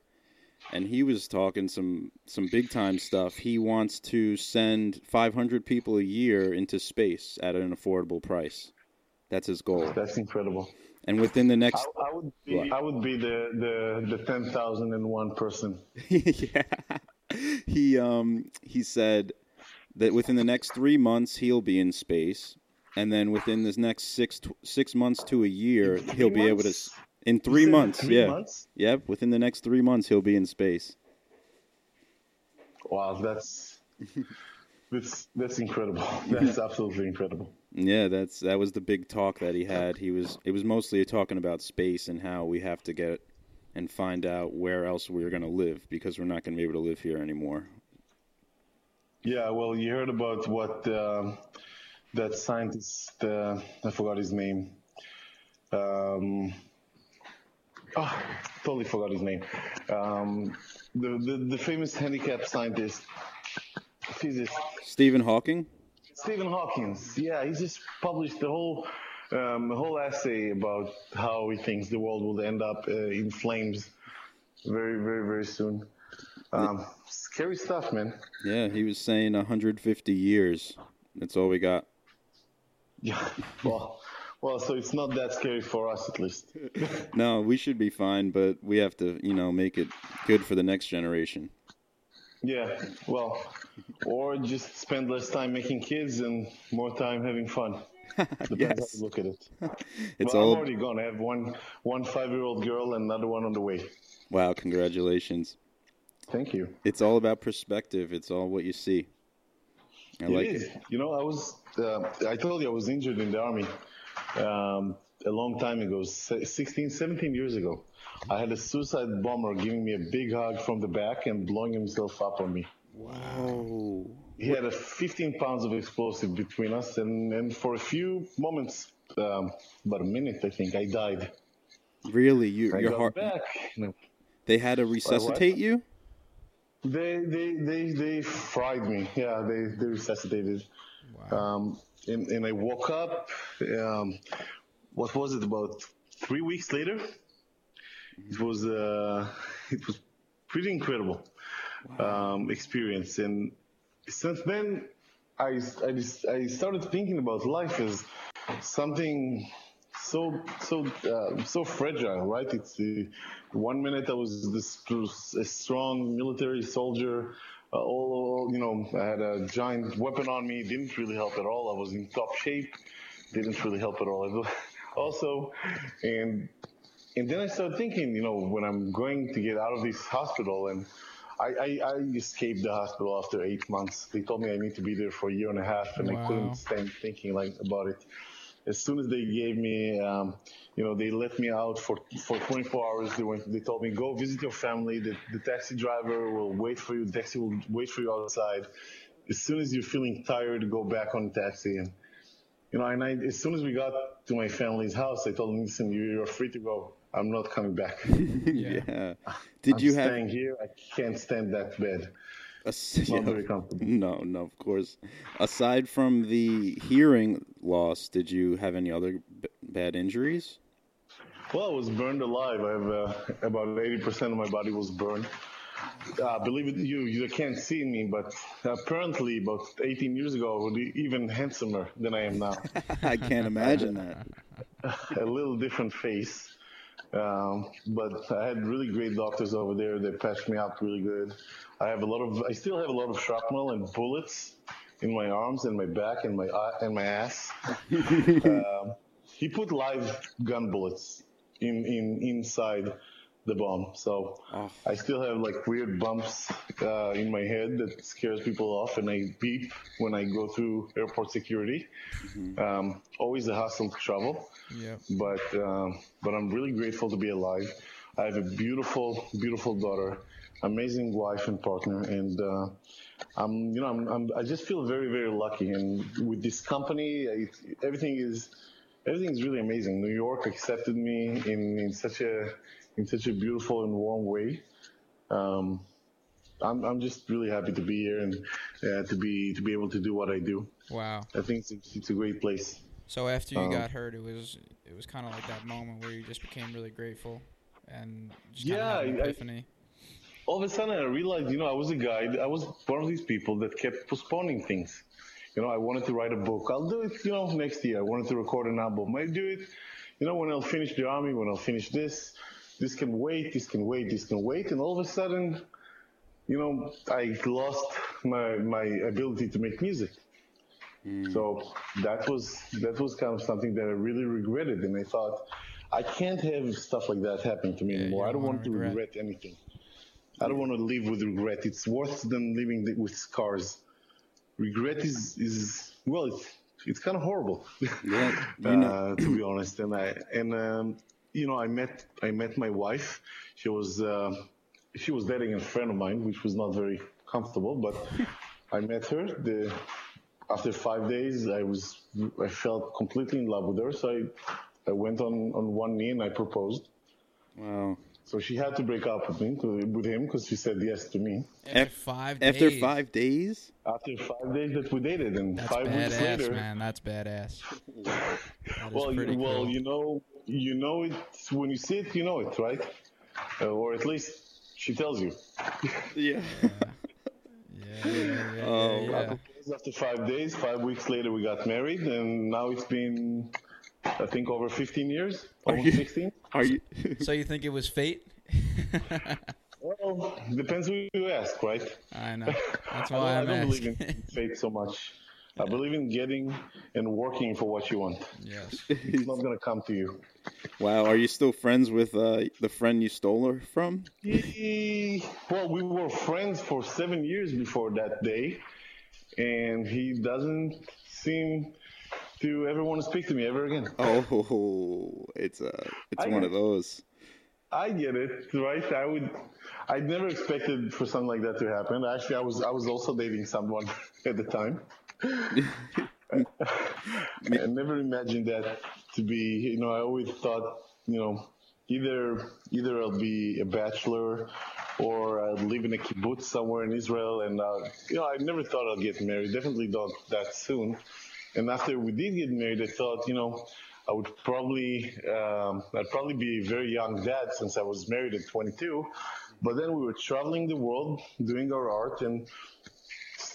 and he was talking some some big time stuff. He wants to send 500 people a year into space at an affordable price. That's his goal. That's incredible. And within the next, I, I would be, I would be the the the ten thousand and one person. yeah, he um he said that within the next three months he'll be in space, and then within this next six six months to a year he'll be able to. In three months, three yeah, months? yep. Within the next three months, he'll be in space. Wow, that's That's that's incredible. That's absolutely incredible. Yeah, that's that was the big talk that he had. He was it was mostly talking about space and how we have to get and find out where else we're going to live because we're not going to be able to live here anymore. Yeah, well, you heard about what uh, that scientist, uh, I forgot his name. Um, oh, totally forgot his name. Um, the, the, the famous handicap scientist, physicist, Stephen Hawking? Stephen Hawkins. Yeah, he just published the whole um, a whole essay about how he thinks the world will end up uh, in flames very, very, very soon. Um, scary stuff, man. Yeah, he was saying 150 years. That's all we got. Yeah. Well, well, so it's not that scary for us, at least. no, we should be fine, but we have to, you know, make it good for the next generation. Yeah. Well, or just spend less time making kids and more time having fun. Depends yes. how you look at it. It's well, all I'm already gone. I have one one five year old girl and another one on the way. wow. Congratulations. Thank you. It's all about perspective. It's all what you see. I It like is. it. You know, I was. Uh, I told you I was injured in the army um, a long time ago, se- 16, 17 years ago. I had a suicide bomber giving me a big hug from the back and blowing himself up on me. Wow. He had a 15 pounds of explosive between us, and, and for a few moments, um, about a minute, I think, I died. Really, you, I your heart. back. you know. They had to resuscitate you. They, they, they, they fried me. Yeah, they, they resuscitated. Wow. Um, and, and I woke up. Um, what was it? About three weeks later. It was uh, it was pretty incredible um, experience, and since then I I, just, I started thinking about life as something so so uh, so fragile, right? It's the one minute I was this a strong military soldier. Uh, all you know, I had a giant weapon on me. Didn't really help at all. I was in top shape. Didn't really help at all. Also, and and then I started thinking, you know, when I'm going to get out of this hospital, and I, I, I escaped the hospital after eight months. They told me I need to be there for a year and a half, and I couldn't stand thinking like about it. As soon as they gave me, um, you know, they let me out for for 24 hours. They went, they told me go visit your family. The, the taxi driver will wait for you. The taxi will wait for you outside. As soon as you're feeling tired, go back on the taxi and you know, and I, as soon as we got to my family's house, I told them, listen, you're free to go. I'm not coming back. yeah. Did I'm you have staying here? I can't stand that bed. a s- Not yeah. very comfortable. No, no, of course. Aside from the hearing loss, did you have any other b- bad injuries? Well, I was burned alive. I have uh, about 80% of my body was burned. Uh, believe it, you you can't see me, but apparently about 18 years ago, I was even handsomer than I am now. I can't imagine that. a little different face. Um, but I had really great doctors over there. They patched me up really good. I have a lot of, I still have a lot of shrapnel and bullets in my arms and my back and my eye and my ass. um, he put live gun bullets in, in inside the bomb. So Oh. I still have like weird bumps uh, in my head that scares people off, and I beep when I go through airport security. Um, always a hassle to travel Yep. but um, but I'm really grateful to be alive. I have a beautiful, beautiful daughter, amazing wife and partner, and uh, I'm you know I'm, I'm I just feel very very lucky. And with this company, I, everything is everything is really amazing. New York accepted me in, in such a in such a beautiful and warm way. Um, I'm I'm just really happy to be here and uh, to be to be able to do what I do. Wow. I think it's, it's a great place. So after you Um, got hurt, it was it was kind of like that moment where you just became really grateful and just Yeah, an I- I- all of a sudden I realized, you know, I was a guy, I was one of these people that kept postponing things. You know, I wanted to write a book. I'll do it, you know, next year. I wanted to record an album. I do it, you know, when I'll finish the army, when I'll finish this, this can wait, this can wait, this can wait. And all of a sudden, you know, I lost my, my ability to make music. So that was that was kind of something that I really regretted, and I thought I can't have stuff like that happen to me Yeah, anymore. I don't don't wanna regret. regret anything. I don't want to live with regret. It's worse than living th- with scars. regret is is well, it's it's kind of horrible. Yeah, you know. uh, to be honest. And I and um, you know I met I met my wife. She was uh, she was dating a friend of mine, which was not very comfortable. But I met her. The after five days, I was I felt completely in love with her. So I I went on on one knee and I proposed. Wow. So she had to break up with me to, with him because she said yes to me. After Af- five After days. five days? After five days that we dated, and That's five weeks badass, later, man. That's badass. That is well, you, pretty well, cool. you know, you know it when you see it, you know it, right? Uh, or at least she tells you. Yeah. yeah, yeah, yeah, yeah, Oh, yeah. I proposed after five days. Five weeks later, we got married, and now it's been, I think, over 15 years, Are almost you- 16. Are you? So you think it was fate? Well, depends who you ask, right? I know. That's why I I'm don't believe asking. in fate so much. I believe in getting and working for what you want. yes. It's not gonna come to you. wow. Are you still friends with uh, the friend you stole her from? He, well, we were friends for seven years before that day, and he doesn't seem to ever want to speak to me ever again. Oh, it's uh, it's I- one of those. I get it, right? I would, I never expected for something like that to happen. Actually, I was, I was also dating someone at the time. I never imagined that to be, you know, I always thought, you know, either, either I'll be a bachelor or I'll live in a kibbutz somewhere in Israel. And, uh, you know, I never thought I'd get married. Definitely not that soon. And after we did get married, I thought, you know, I would probably, um, I'd probably be a very young dad since I was married at 22. But then we were traveling the world, doing our art, and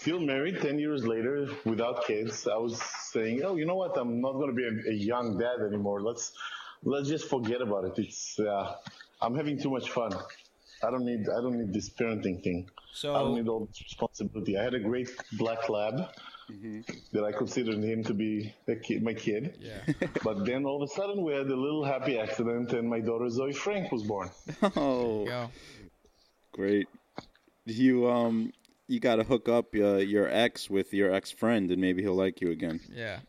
still married 10 years later without kids. I was saying, oh, you know what? I'm not going to be a, a young dad anymore. Let's let's just forget about it. It's uh, I'm having too much fun. I don't need I don't need this parenting thing. I don't need all this responsibility. I had a great black lab that I considered him to be a kid, my kid. yeah. But then all of a sudden we had a little happy accident and my daughter Zoe Frank was born. Oh, Go. great. You um, you got to hook up uh, your ex with your ex friend, and maybe he'll like you again. Yeah.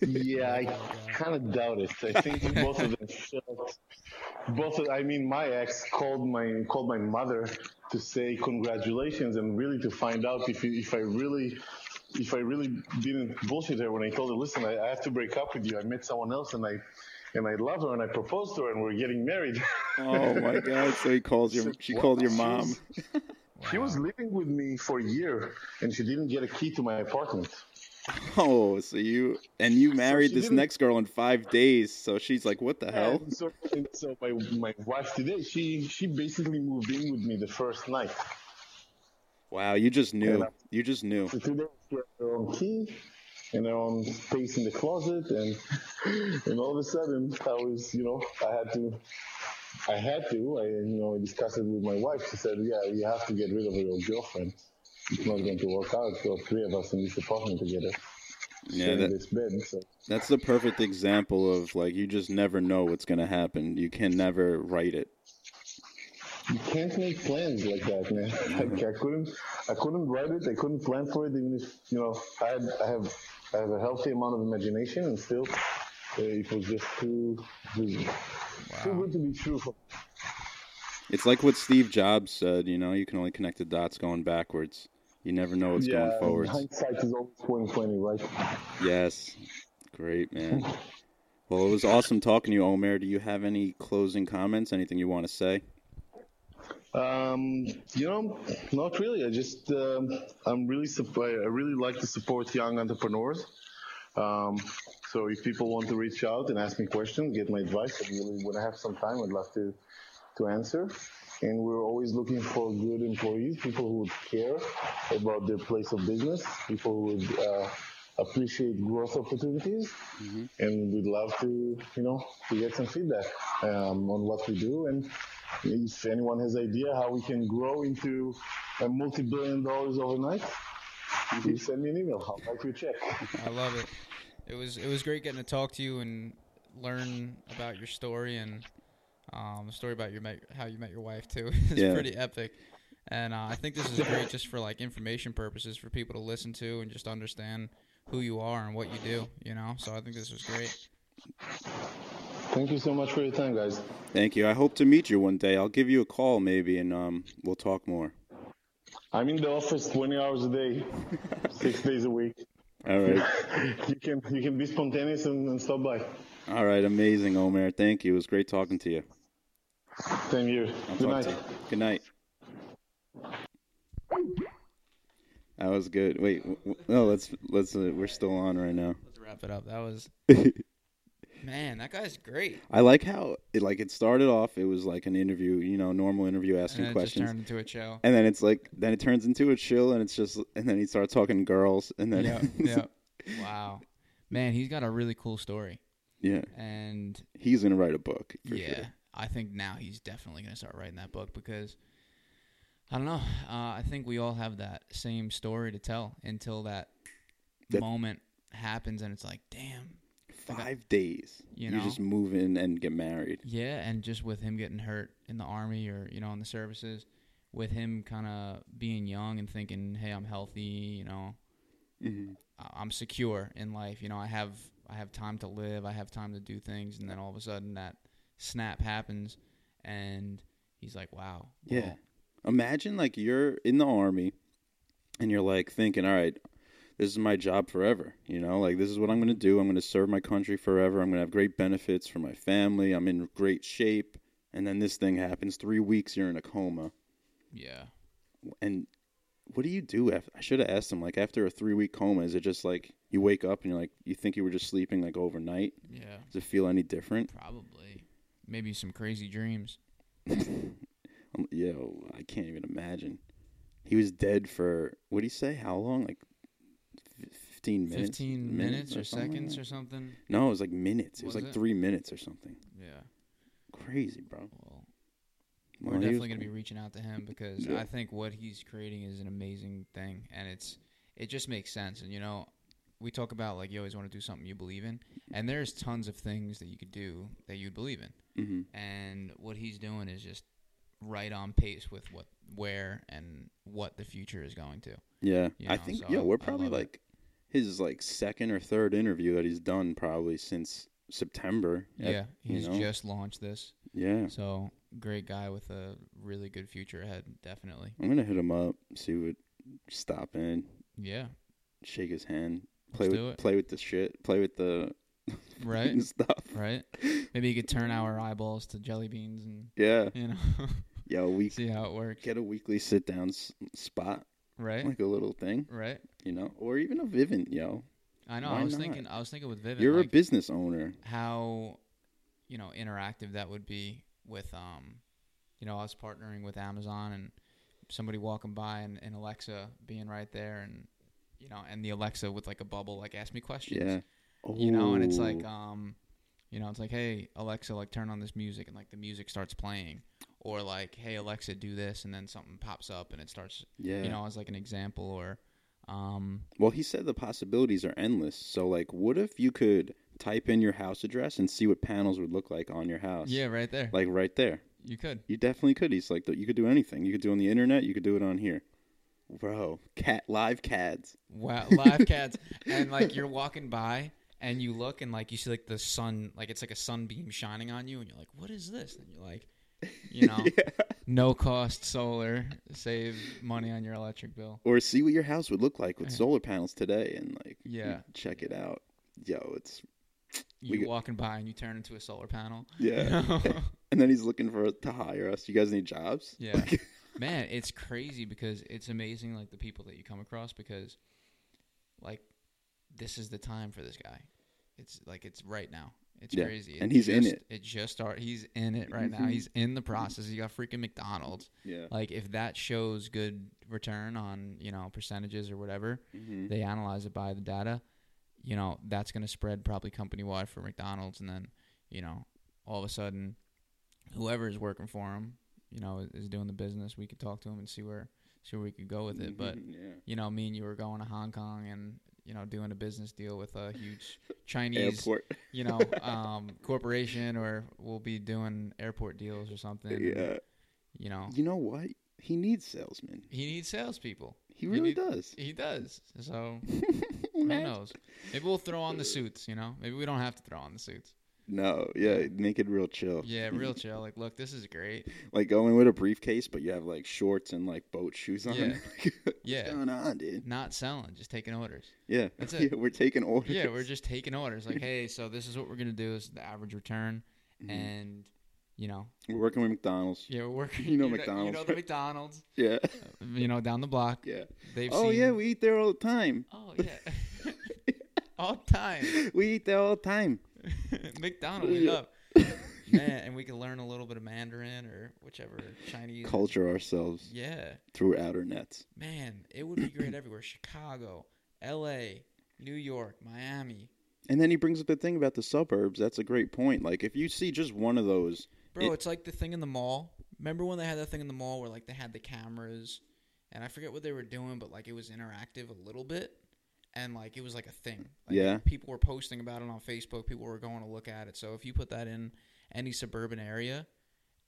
Yeah, I kind of doubt it. I think both of them felt. Both, of, I mean, my ex called my called my mother to say congratulations and really to find out if if I really if I really didn't bullshit her when I told her, listen, I, I have to break up with you. I met someone else and I and I love her and I proposed to her and we're getting married. Oh my God! So he calls your she called your mom. She was living with me for a year and she didn't get a key to my apartment. Oh, so you and you married she this didn't- next girl in five days. So she's like, "What the hell?" And so, and so my, my wife today, she she basically moved in with me the first night. Wow, you just knew. Yeah. You just knew. So today she had her own key and her own space in the closet, and and all of a sudden I was, you know, I had to, I had to, I you know, I discussed it with my wife. She said, yeah, you have to get rid of your girlfriend. It's not going to work out for three of us in this apartment together, Yeah, that, bed. So that's the perfect example of like you just never know what's gonna happen. You can never write it. you can't make plans like that, man. Like I couldn't, I couldn't write it. I couldn't plan for it, even if you know I had, I have, I have a healthy amount of imagination, and still, it was just too, too, too good to be true. It's like what Steve Jobs said. You know, you can only connect the dots going backwards. You never know what's going forwards. hindsight is always twenty twenty, right? Yes, great man. Well, it was awesome talking to you, Omer. Do you have any closing comments? Anything you want to say? Um, you know, not really. I just, um, I'm really, I really like to support young entrepreneurs. Um, so if people want to reach out and ask me questions, get my advice, I really, when I have some time, I'd love to, to answer. And we're always looking for good employees, people who would care about their place of business, people who would uh, appreciate growth opportunities, and we'd love to, you know, to get some feedback um, on what we do. And if anyone has idea how we can grow into a multi-billion dollars overnight, please send me an email. I'll write you a check. I love it. It was it was great getting to talk to you and learn about your story and um, the story about your met, how you met your wife too. it's Yeah. pretty epic. And uh, I think this is great just for like information purposes for people to listen to and just understand who you are and what you do. You know, so I think this was great. Thank you so much for your time, guys. Thank you. I hope to meet you one day. I'll give you a call maybe, and um, we'll talk more. I'm in the office 20 hours a day, six days a week. All right. You can you can be spontaneous and, and stop by. All right. Amazing, Omer. Thank you. It was great talking to you. Same here. I'll Good night. you. Good night. That was good. Wait, w- w- no, let's let's. Uh, we're still on right now. Let's wrap it up. That was man, that guy's great. I like how it like it started off. It was like an interview, you know, normal interview And asking just questions, turned into a show. and then it's like then it turns into a chill, and it's just and then he starts talking girls, and then Yeah, yeah. Wow, man, he's got a really cool story, yeah, and he's gonna write a book. For yeah, sure. I think now he's definitely gonna start writing that book because I don't know. Uh, I think we all have that same story to tell until that, That- moment happens, and it's like, damn, Five days, You you just move in and get married. yeah. And just with him getting hurt in the army or you know in the services, with him kind of being young and thinking, hey, I'm healthy, you know, Mm-hmm. I'm secure in life. You know, I have I have time to live. I have time to do things, and then all of a sudden that snap happens, and he's like, "Wow, Yeah. well, Imagine like you're in the army, and you're like thinking, all right. This is my job forever, you know. Like this is what I'm going to do. I'm going to serve my country forever. I'm going to have great benefits for my family. I'm in great shape. And then this thing happens. Three weeks, you're in a coma. yeah, And what do you do? After, I should have asked him. Like after a three week coma, is it just like you wake up and you're like you think you were just sleeping like overnight? yeah, Does it feel any different? probably, maybe some crazy dreams." Um, Yo, I can't even imagine. He was dead for what do you say? How long? Like f- fifteen minutes. Fifteen minutes, or, something like seconds that? or something. No, it was like minutes. It was, Was like it? three minutes or something. Yeah, Crazy, bro. well, we're definitely was- gonna be reaching out to him because Yeah. I think what he's creating is an amazing thing, and it's it just makes sense. And you know, we talk about like you always want to do something you believe in, and there's tons of things that you could do that you'd believe in. Mhm. and what he's doing is just right on pace with what where and what the future is going to. Yeah, You I think so yeah, we're probably like his like second or third interview that he's done probably since September. yeah, he's know? just launched this, yeah. so great guy with a really good future ahead. Definitely, I'm gonna hit him up, see what, stop in, yeah, shake his hand, play Let's with do it. play with the shit, play with the right, stuff. right. Maybe you could turn our eyeballs to jelly beans and Yeah, you know yeah, we see how it works. get a weekly sit down s- spot, Right, like a little thing, right. you know, or even a Vivint, yo. I know. Why I was not? thinking. I was thinking with Vivint. You're like, a business owner. how you know interactive that would be with um you know us partnering with Amazon and somebody walking by and, and Alexa being right there and you know and the Alexa with like a bubble like ask me questions Yeah. you know and it's like um you know it's like hey Alexa like turn on this music and like the music starts playing or like hey Alexa do this and then something pops up and it starts yeah. you know as like an example or um Well, he said the possibilities are endless. So, like, what if you could type in your house address and see what panels would look like on your house? yeah right there Like right there. you could You definitely could. He's like, you could do anything. You could do it on the internet. You could do it on here. Bro, cat live cads. Wow, live cats, and like you're walking by and you look and like you see like the sun, like it's like a sunbeam shining on you, and you're like, "What is this?" And you're like, you know, no cost solar, save money on your electric bill. Or see what your house would look like with solar panels today, and like, Yeah. check it out. Yo, it's You get- walking by and you turn into a solar panel. yeah. and then he's looking for to hire us. You guys need jobs? Yeah. Man, it's crazy because it's amazing like the people that you come across because like this is the time for this guy. It's like it's right now. It's Yeah, crazy. and he's in it. It just started. he's in it right now. Mhm. He's in the process. He got freaking McDonald's. yeah. Like if that shows good return on, you know, percentages or whatever, Mhm. they analyze it by the data, you know, that's going to spread probably company wide for McDonald's and then, you know, all of a sudden whoever is working for him, you know, is, doing the business, we could talk to him and see where see where we could go with it, but Mhm, yeah. you know, me and you were going to Hong Kong and you know, doing a business deal with a huge Chinese, Airport. you know, um, corporation, or we'll be doing airport deals or something. yeah. You know, You know what? He needs salesmen. He needs salespeople. He really need- does. He does. So who knows? Maybe we'll throw on the suits. You know, maybe we don't have to throw on the suits. No, yeah, make it real chill. Yeah, real chill. Like, look, this is great. Like going with a briefcase, but you have like shorts and like boat shoes on. Yeah. What's Yeah. going on, dude? Not selling, just taking orders. Yeah, That's it. Yeah, we're taking orders. Yeah, we're just taking orders. Like, hey, so this is what we're gonna do. This is the average return, Mm-hmm. and you know, We're working with McDonald's. yeah, we're working. You know you McDonald's, know the? McDonald's. Yeah, You know, down the block. yeah. They've Oh seen. yeah, we eat there all the time. Oh yeah. All the time. We eat there all the time. McDonald's it Yeah. up. Man, and we can learn a little bit of Mandarin or whichever Chinese. Culture ourselves Yeah, through Outernets. man, it would be great everywhere. Chicago, L.A., New York, Miami. And then he brings up the thing about the suburbs. That's a great point. Like if you see just one of those, Bro, It- it's like the thing in the mall. Remember when they had that thing in the mall where like they had the cameras, and I forget what they were doing, but like it was interactive a little bit, and like it was like a thing. Like, Yeah. people were posting about it on Facebook. People were going to look at it. So if you put that in any suburban area,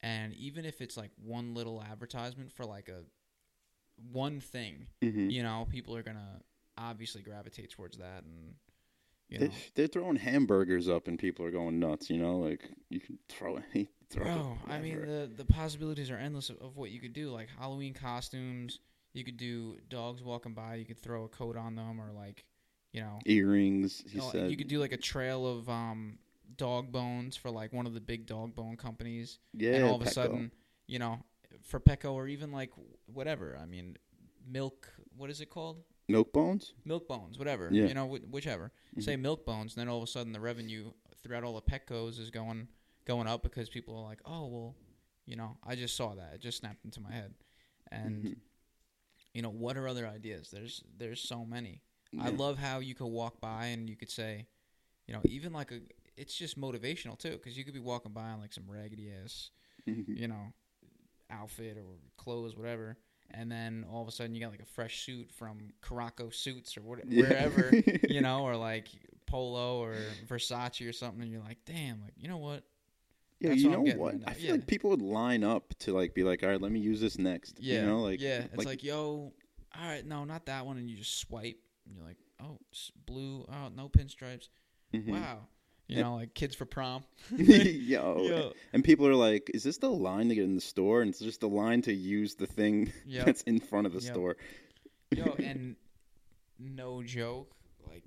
and even if it's like one little advertisement for like a one thing, Mhm. you know, people are gonna obviously gravitate towards that, and you they, know, they're throwing hamburgers up and people are going nuts. You know, like you can throw any. Throw Bro, I mean the the possibilities are endless of, of what you could do. Like Halloween costumes, you could do dogs walking by. You could throw a coat on them, or like, you know, earrings. He you, know, said. you could do like a trail of um dog bones for like one of the big dog bone companies, yeah, and all of a sudden, you know, for Petco or even like whatever. I mean, milk. What is it called? milk bones. Milk bones, whatever. Yeah. You know, wh- whichever. Say milk bones, and then all of a sudden the revenue throughout all the Petcos is going going up because people are like, oh well, you know, I just saw that. It just snapped into my head, and Mhm. You know, what are other ideas? There's there's so many. I love how you could walk by and you could say, you know, even like a, it's just motivational too, because you could be walking by on like some raggedy ass, Mhm. you know, outfit or clothes, whatever. And then all of a sudden you got like a fresh suit from Caraco Suits or what, Yeah. wherever, you know, or like Polo or Versace or something. And you're like, damn, like, you know what? Yeah, That's you what know what? right. I feel Yeah. like people would line up to like be like, all right, let me use this next. Yeah. you know, like yeah. It's like, yo, all right, no, not that one. And you just swipe. And you're like, oh, blue. Oh, no pinstripes. mhm. Wow. You know, like kids for prom. Yo. Yo. And people are like, is this the line to get in the store? And it's just the line to use the thing Yep. that's in front of the Yep. store. Yo, and no joke, like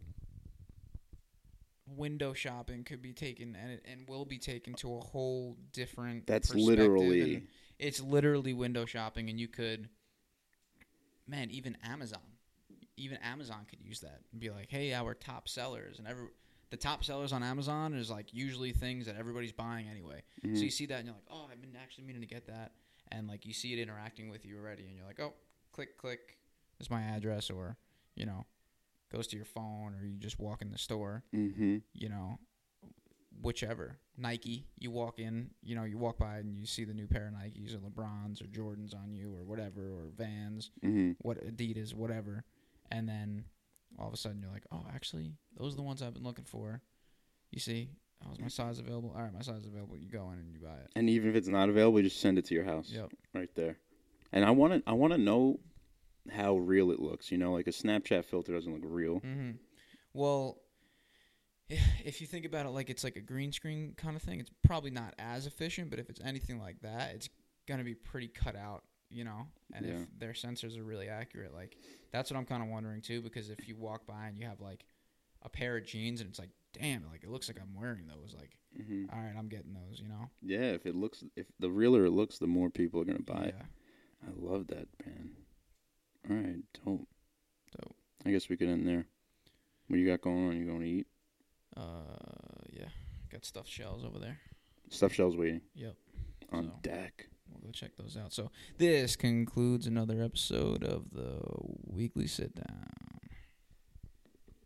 window shopping could be taken and it, and will be taken to a whole different. That's literally- and It's literally window shopping, and you could, man, even Amazon, even Amazon could use that and be like, hey, our top sellers and every. The top sellers on Amazon is like usually things that everybody's buying anyway. Mm-hmm. So you see that and you're like, oh, I've been actually meaning to get that, and like you see it interacting with you already, and you're like, oh, click, click, is my address, or you know, goes to your phone, or you just walk in the store, Mm-hmm. you know, whichever. Nike, you walk in, you know, you walk by and you see the new pair of Nikes or LeBrons or Jordans on you, or whatever, or Vans, Mm-hmm. what Adidas, whatever, and then all of a sudden you're like, oh, actually, those are the ones I've been looking for. You see, oh, is my size available? All right, my size is available. You go in and you buy it. And even if it's not available, you just send it to your house. Yep. Right there. And I want to I want to know how real it looks, you know, like a Snapchat filter doesn't look real. Mm-hmm. Well, if you think about it like it's like a green screen kind of thing, it's probably not as efficient. But if it's anything like that, it's gonna be pretty cut out, you know. And Yeah. if their sensors are really accurate, like that's what I'm kind of wondering too. Because if you walk by and you have like a pair of jeans and it's like, damn, like it looks like I'm wearing those. Like, hmm all right, I'm getting those, you know. Yeah, if it looks if the realer it looks, the more people are going to buy it. I love that, man. All right, dope. Dope. I guess we could end there. What you got going on? You going to eat? Uh, yeah. Got stuffed shells over there. Stuffed shells waiting Yep. on So- deck. We'll go check those out. So this concludes another episode of the weekly sit down.